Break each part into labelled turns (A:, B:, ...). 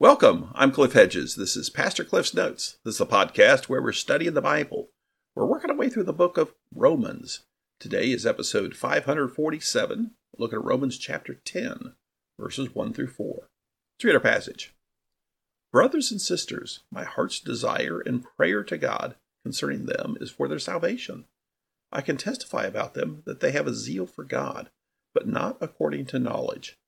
A: Welcome. I'm Cliff Hedges. This is Pastor Cliff's Notes. This is a podcast where we're studying the Bible. We're working our way through the book of Romans. Today is episode 547, looking at Romans chapter 10, verses 1 through 4. Let's read our passage. Brothers and sisters, my heart's desire and prayer to God concerning them is for their salvation. I can testify about them that they have a zeal for God, but not according to knowledge,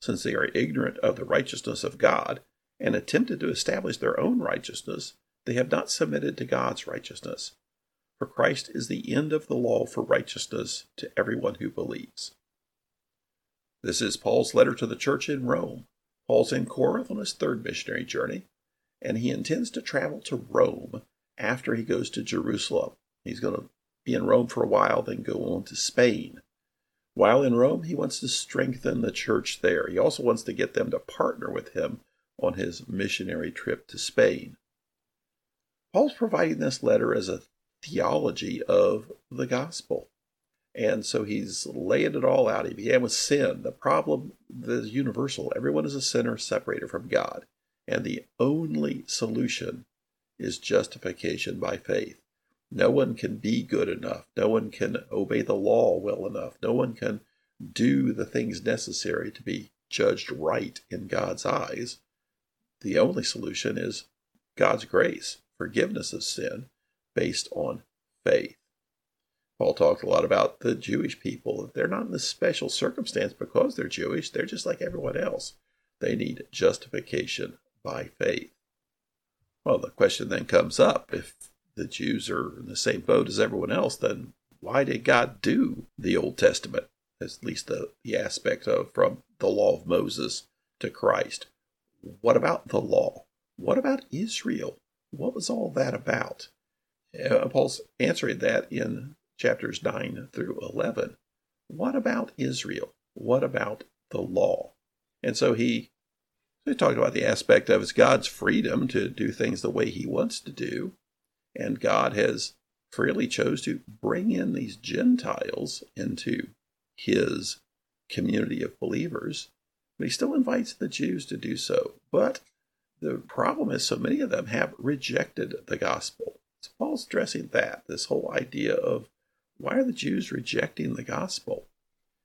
A: since they are ignorant of the righteousness of God and attempted to establish their own righteousness, they have not submitted to God's righteousness. For Christ is the end of the law for righteousness to everyone who believes. This is Paul's letter to the church in Rome. Paul's in Corinth on his third missionary journey, and he intends to travel to Rome after he goes to Jerusalem. He's going to be in Rome for a while, then go on to Spain. While in Rome, he wants to strengthen the church there. He also wants to get them to partner with him on his missionary trip to Spain. Paul's providing this letter as a theology of the gospel. And so he's laying it all out. He began with sin. The problem is universal. Everyone is a sinner separated from God. And the only solution is justification by faith. No one can be good enough. No one can obey the law well enough. No one can do the things necessary to be judged right in God's eyes the only solution is God's grace, forgiveness of sin based on faith. Paul talked a lot about the Jewish people. They're not in this special circumstance because they're Jewish, they're just like everyone else. They need justification by faith. Well, the question then comes up if the Jews are in the same boat as everyone else, then why did God do the Old Testament? At least the, the aspect of from the law of Moses to Christ. What about the law? What about Israel? What was all that about? Uh, Paul's answering that in chapters 9 through 11. What about Israel? What about the law? And so he, he talked about the aspect of it's God's freedom to do things the way he wants to do. And God has freely chose to bring in these Gentiles into his community of believers but he still invites the Jews to do so. But the problem is, so many of them have rejected the gospel. So Paul's addressing that, this whole idea of why are the Jews rejecting the gospel?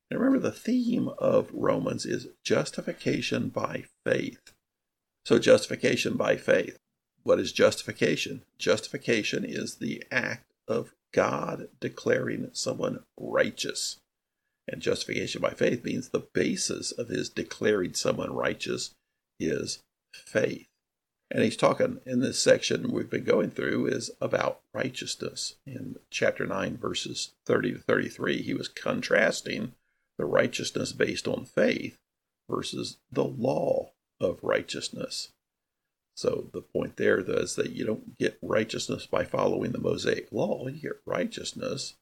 A: And remember, the theme of Romans is justification by faith. So, justification by faith. What is justification? Justification is the act of God declaring someone righteous. And justification by faith means the basis of his declaring someone righteous is faith. And he's talking in this section we've been going through is about righteousness. In chapter 9, verses 30 to 33, he was contrasting the righteousness based on faith versus the law of righteousness. So the point there is that you don't get righteousness by following the Mosaic law, you get righteousness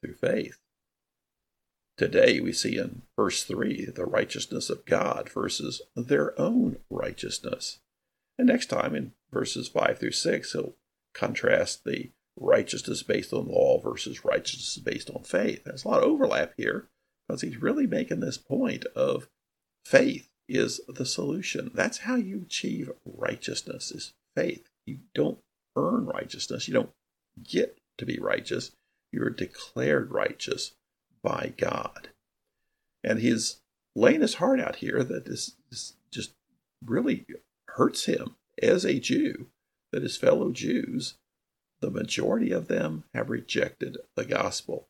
A: through faith. Today we see in verse 3 the righteousness of God versus their own righteousness. And next time in verses 5 through 6, he'll contrast the righteousness based on law versus righteousness based on faith. There's a lot of overlap here because he's really making this point of faith is the solution. That's how you achieve righteousness is faith. You don't earn righteousness. You don't get to be righteous. You're declared righteous by God. And he's laying his heart out here that this, this just really hurts him as a Jew, that his fellow Jews, the majority of them have rejected the gospel.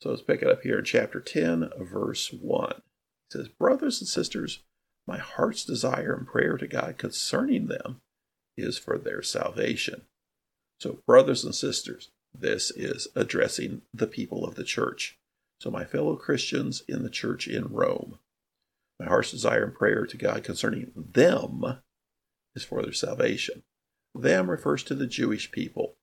A: So let's pick it up here in chapter 10, verse 1. It says, Brothers and sisters, my heart's desire and prayer to God concerning them is for their salvation. So, brothers and sisters, this is addressing the people of the church. So, my fellow Christians in the church in Rome, my heart's desire and prayer to God concerning them is for their salvation. Them refers to the Jewish people.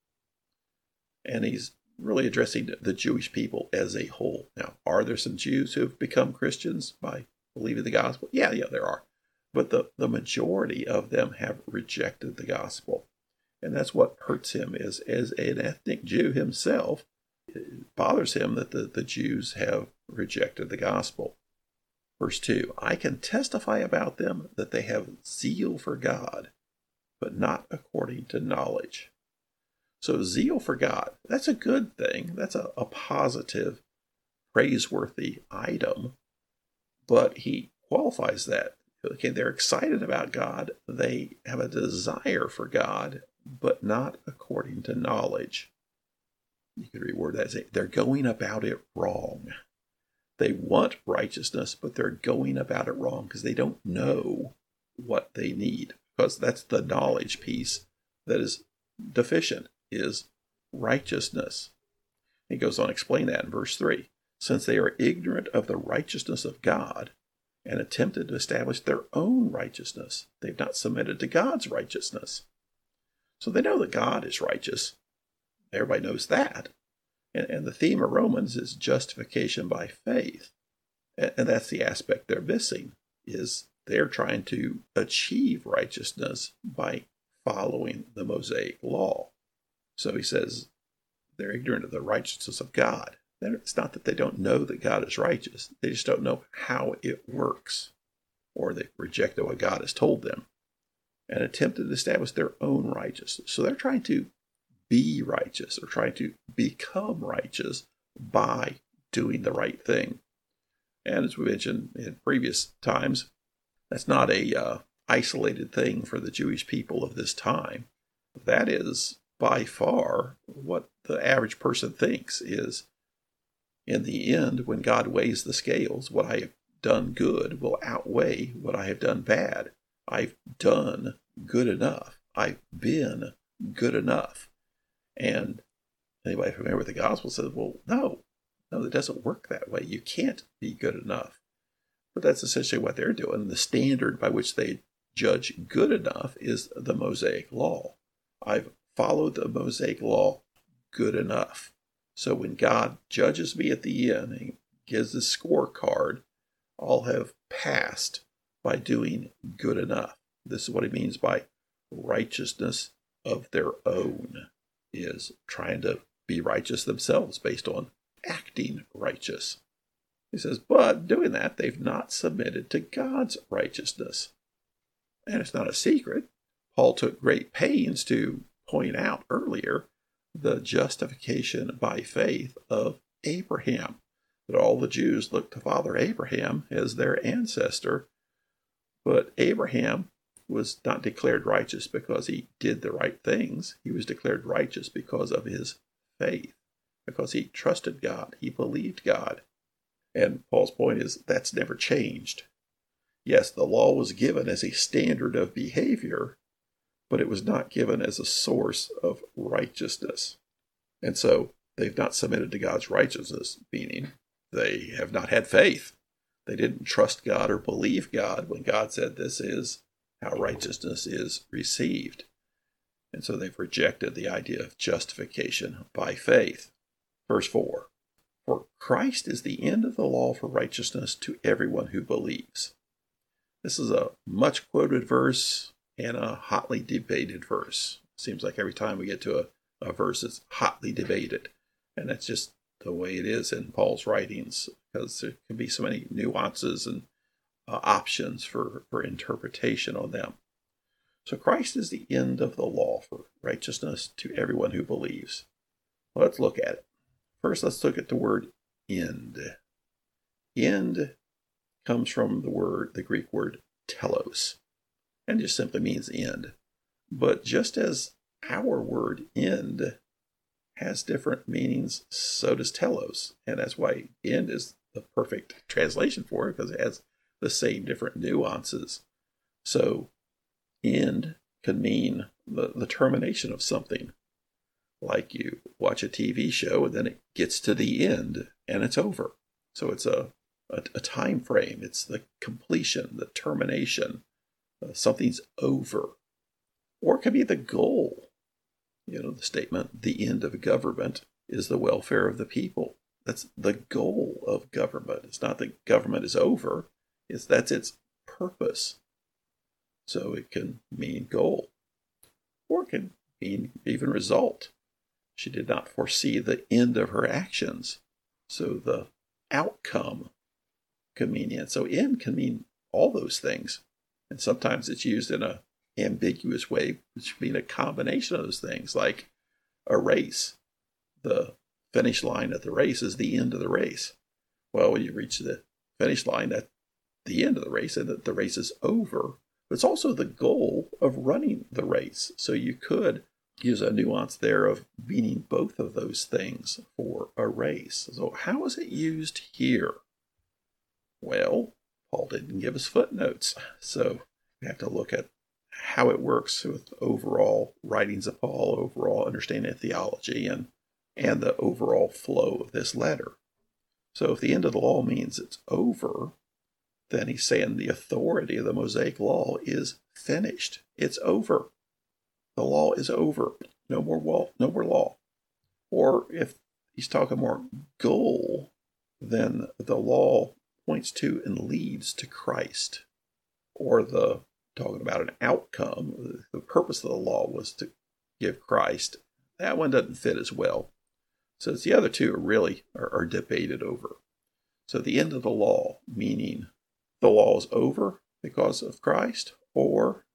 A: And he's really addressing the Jewish people as a whole. Now, are there some Jews who have become Christians by believing the gospel? Yeah, yeah, there are. But the, the majority of them have rejected the gospel. And that's what hurts him is as an ethnic Jew himself, it bothers him that the, the Jews have rejected the gospel. Verse 2 I can testify about them that they have zeal for God, but not according to knowledge. So, zeal for God, that's a good thing. That's a, a positive, praiseworthy item. But he qualifies that. Okay, they're excited about God. They have a desire for God, but not according to knowledge. You could reword that they're going about it wrong. They want righteousness, but they're going about it wrong because they don't know what they need. Because that's the knowledge piece that is deficient, is righteousness. He goes on to explain that in verse 3. Since they are ignorant of the righteousness of God and attempted to establish their own righteousness, they've not submitted to God's righteousness. So they know that God is righteous. Everybody knows that. And, and the theme of Romans is justification by faith. And, and that's the aspect they're missing, is they're trying to achieve righteousness by following the Mosaic law. So he says they're ignorant of the righteousness of God. It's not that they don't know that God is righteous, they just don't know how it works, or they rejected what God has told them and attempted to establish their own righteousness. So they're trying to be righteous or trying to become righteous by doing the right thing. And as we mentioned in previous times, that's not a uh, isolated thing for the Jewish people of this time. That is by far what the average person thinks is in the end, when God weighs the scales, what I have done good will outweigh what I have done bad. I've done good enough. I've been good enough. And anybody familiar with the gospel says, well, no, no, it doesn't work that way. You can't be good enough. But that's essentially what they're doing. The standard by which they judge good enough is the Mosaic law. I've followed the Mosaic law good enough. So when God judges me at the end and gives the scorecard, I'll have passed by doing good enough. This is what he means by righteousness of their own, is trying to be righteous themselves based on acting righteous. He says, but doing that, they've not submitted to God's righteousness. And it's not a secret. Paul took great pains to point out earlier the justification by faith of Abraham. That all the Jews looked to Father Abraham as their ancestor. But Abraham was not declared righteous because he did the right things. He was declared righteous because of his faith, because he trusted God, he believed God. And Paul's point is that's never changed. Yes, the law was given as a standard of behavior, but it was not given as a source of righteousness. And so they've not submitted to God's righteousness, meaning they have not had faith. They didn't trust God or believe God when God said this is how righteousness is received. And so they've rejected the idea of justification by faith. Verse 4 for Christ is the end of the law for righteousness to everyone who believes. This is a much quoted verse and a hotly debated verse. Seems like every time we get to a, a verse, it's hotly debated. And that's just the way it is in Paul's writings, because there can be so many nuances and uh, options for, for interpretation on them. So Christ is the end of the law for righteousness to everyone who believes. Let's look at it. First, let's look at the word end. End comes from the word, the Greek word telos, and just simply means end. But just as our word end has different meanings, so does telos. And that's why end is the perfect translation for it because it has the same different nuances. So end can mean the, the termination of something like you watch a TV show and then it gets to the end and it's over. So it's a, a, a time frame, it's the completion, the termination. Uh, something's over. Or it could be the goal. You know, the statement, the end of government is the welfare of the people. That's the goal of government. It's not that government is over, it's that's its purpose. So it can mean goal, or it can mean even result. She did not foresee the end of her actions. So the outcome convenient. So end can mean all those things. And sometimes it's used in a ambiguous way, which mean a combination of those things, like a race. The finish line at the race is the end of the race. Well, when you reach the finish line at the end of the race and that the race is over, but it's also the goal of running the race. So you could use a nuance there of meaning both of those things for a race. So how is it used here? Well, Paul didn't give us footnotes, so we have to look at how it works with overall writings of Paul, overall understanding of theology, and and the overall flow of this letter. So if the end of the law means it's over, then he's saying the authority of the Mosaic law is finished. It's over. The law is over. No more law. No more law. Or if he's talking more goal, then the law points to and leads to Christ. Or the talking about an outcome, the purpose of the law was to give Christ. That one doesn't fit as well. So it's the other two are really are, are debated over. So the end of the law, meaning the law is over because of Christ, or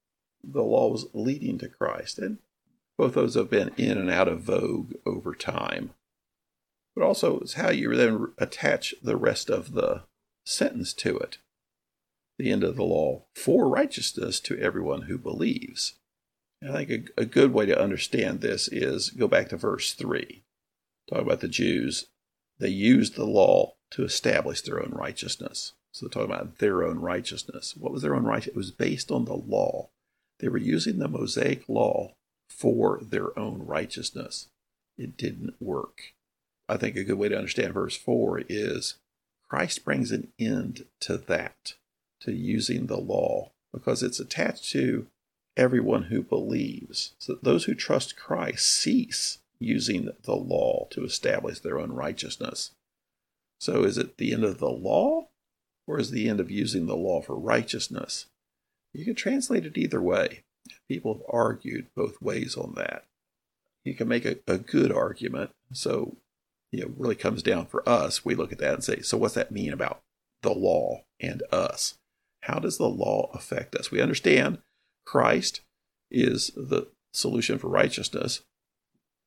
A: the law is leading to Christ. And both those have been in and out of vogue over time. But also, it's how you then attach the rest of the sentence to it. The end of the law for righteousness to everyone who believes. And I think a, a good way to understand this is go back to verse 3. Talk about the Jews. They used the law to establish their own righteousness. So they're talking about their own righteousness. What was their own righteousness? It was based on the law. They were using the Mosaic law for their own righteousness. It didn't work. I think a good way to understand verse 4 is Christ brings an end to that, to using the law, because it's attached to everyone who believes. So those who trust Christ cease using the law to establish their own righteousness. So is it the end of the law or is the end of using the law for righteousness? You can translate it either way. People have argued both ways on that. You can make a, a good argument. So, you know, really comes down for us. We look at that and say, so what's that mean about the law and us? How does the law affect us? We understand Christ is the solution for righteousness.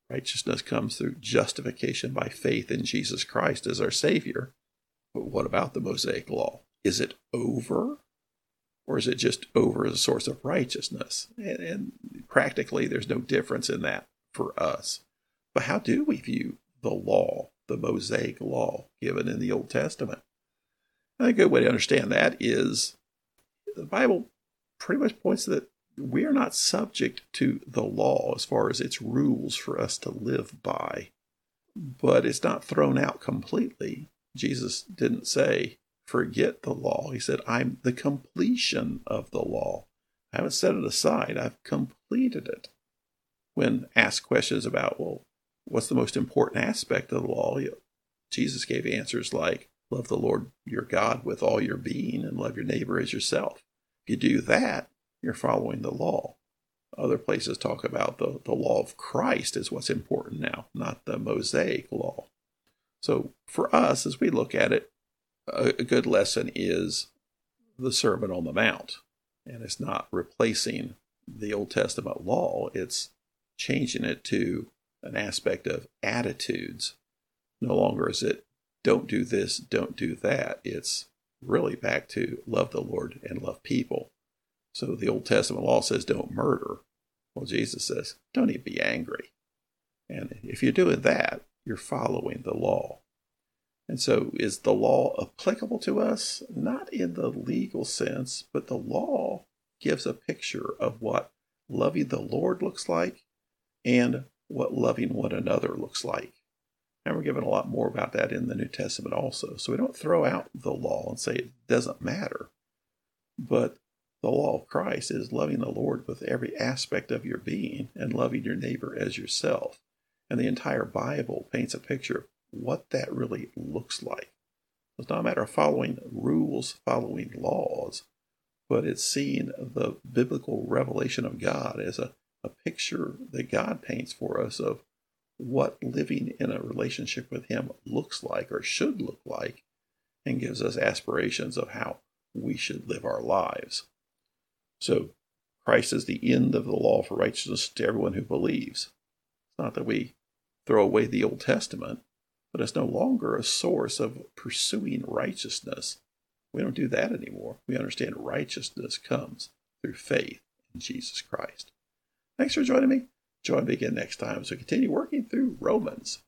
A: Righteousness comes through justification by faith in Jesus Christ as our Savior. But what about the Mosaic Law? Is it over? Or is it just over as a source of righteousness? And, and practically, there's no difference in that for us. But how do we view the law, the Mosaic Law given in the Old Testament? a good way to understand that is the Bible pretty much points that we are not subject to the law as far as its rules for us to live by, but it's not thrown out completely. Jesus didn't say, forget the law. He said, I'm the completion of the law. I haven't set it aside, I've completed it. When asked questions about, well, what's the most important aspect of the law? Jesus gave answers like, love the Lord your God with all your being and love your neighbor as yourself. If you do that, you're following the law. Other places talk about the, the law of Christ is what's important now, not the Mosaic law. So for us, as we look at it, a, a good lesson is the Sermon on the Mount. And it's not replacing the Old Testament law, it's changing it to an aspect of attitudes. No longer is it don't do this, don't do that. It's really back to love the Lord and love people. So the Old Testament law says don't murder. Well, Jesus says don't even be angry. And if you're doing that, you're following the law. And so, is the law applicable to us? Not in the legal sense, but the law gives a picture of what loving the Lord looks like and what loving one another looks like. And we're given a lot more about that in the New Testament also. So we don't throw out the law and say it doesn't matter. But the law of Christ is loving the Lord with every aspect of your being and loving your neighbor as yourself. And the entire Bible paints a picture of what that really looks like. It's not a matter of following rules, following laws, but it's seeing the biblical revelation of God as a, a picture that God paints for us of what living in a relationship with Him looks like or should look like, and gives us aspirations of how we should live our lives. So, Christ is the end of the law for righteousness to everyone who believes. It's not that we throw away the Old Testament, but it's no longer a source of pursuing righteousness. We don't do that anymore. We understand righteousness comes through faith in Jesus Christ. Thanks for joining me. Join me again next time as we continue working through Romans.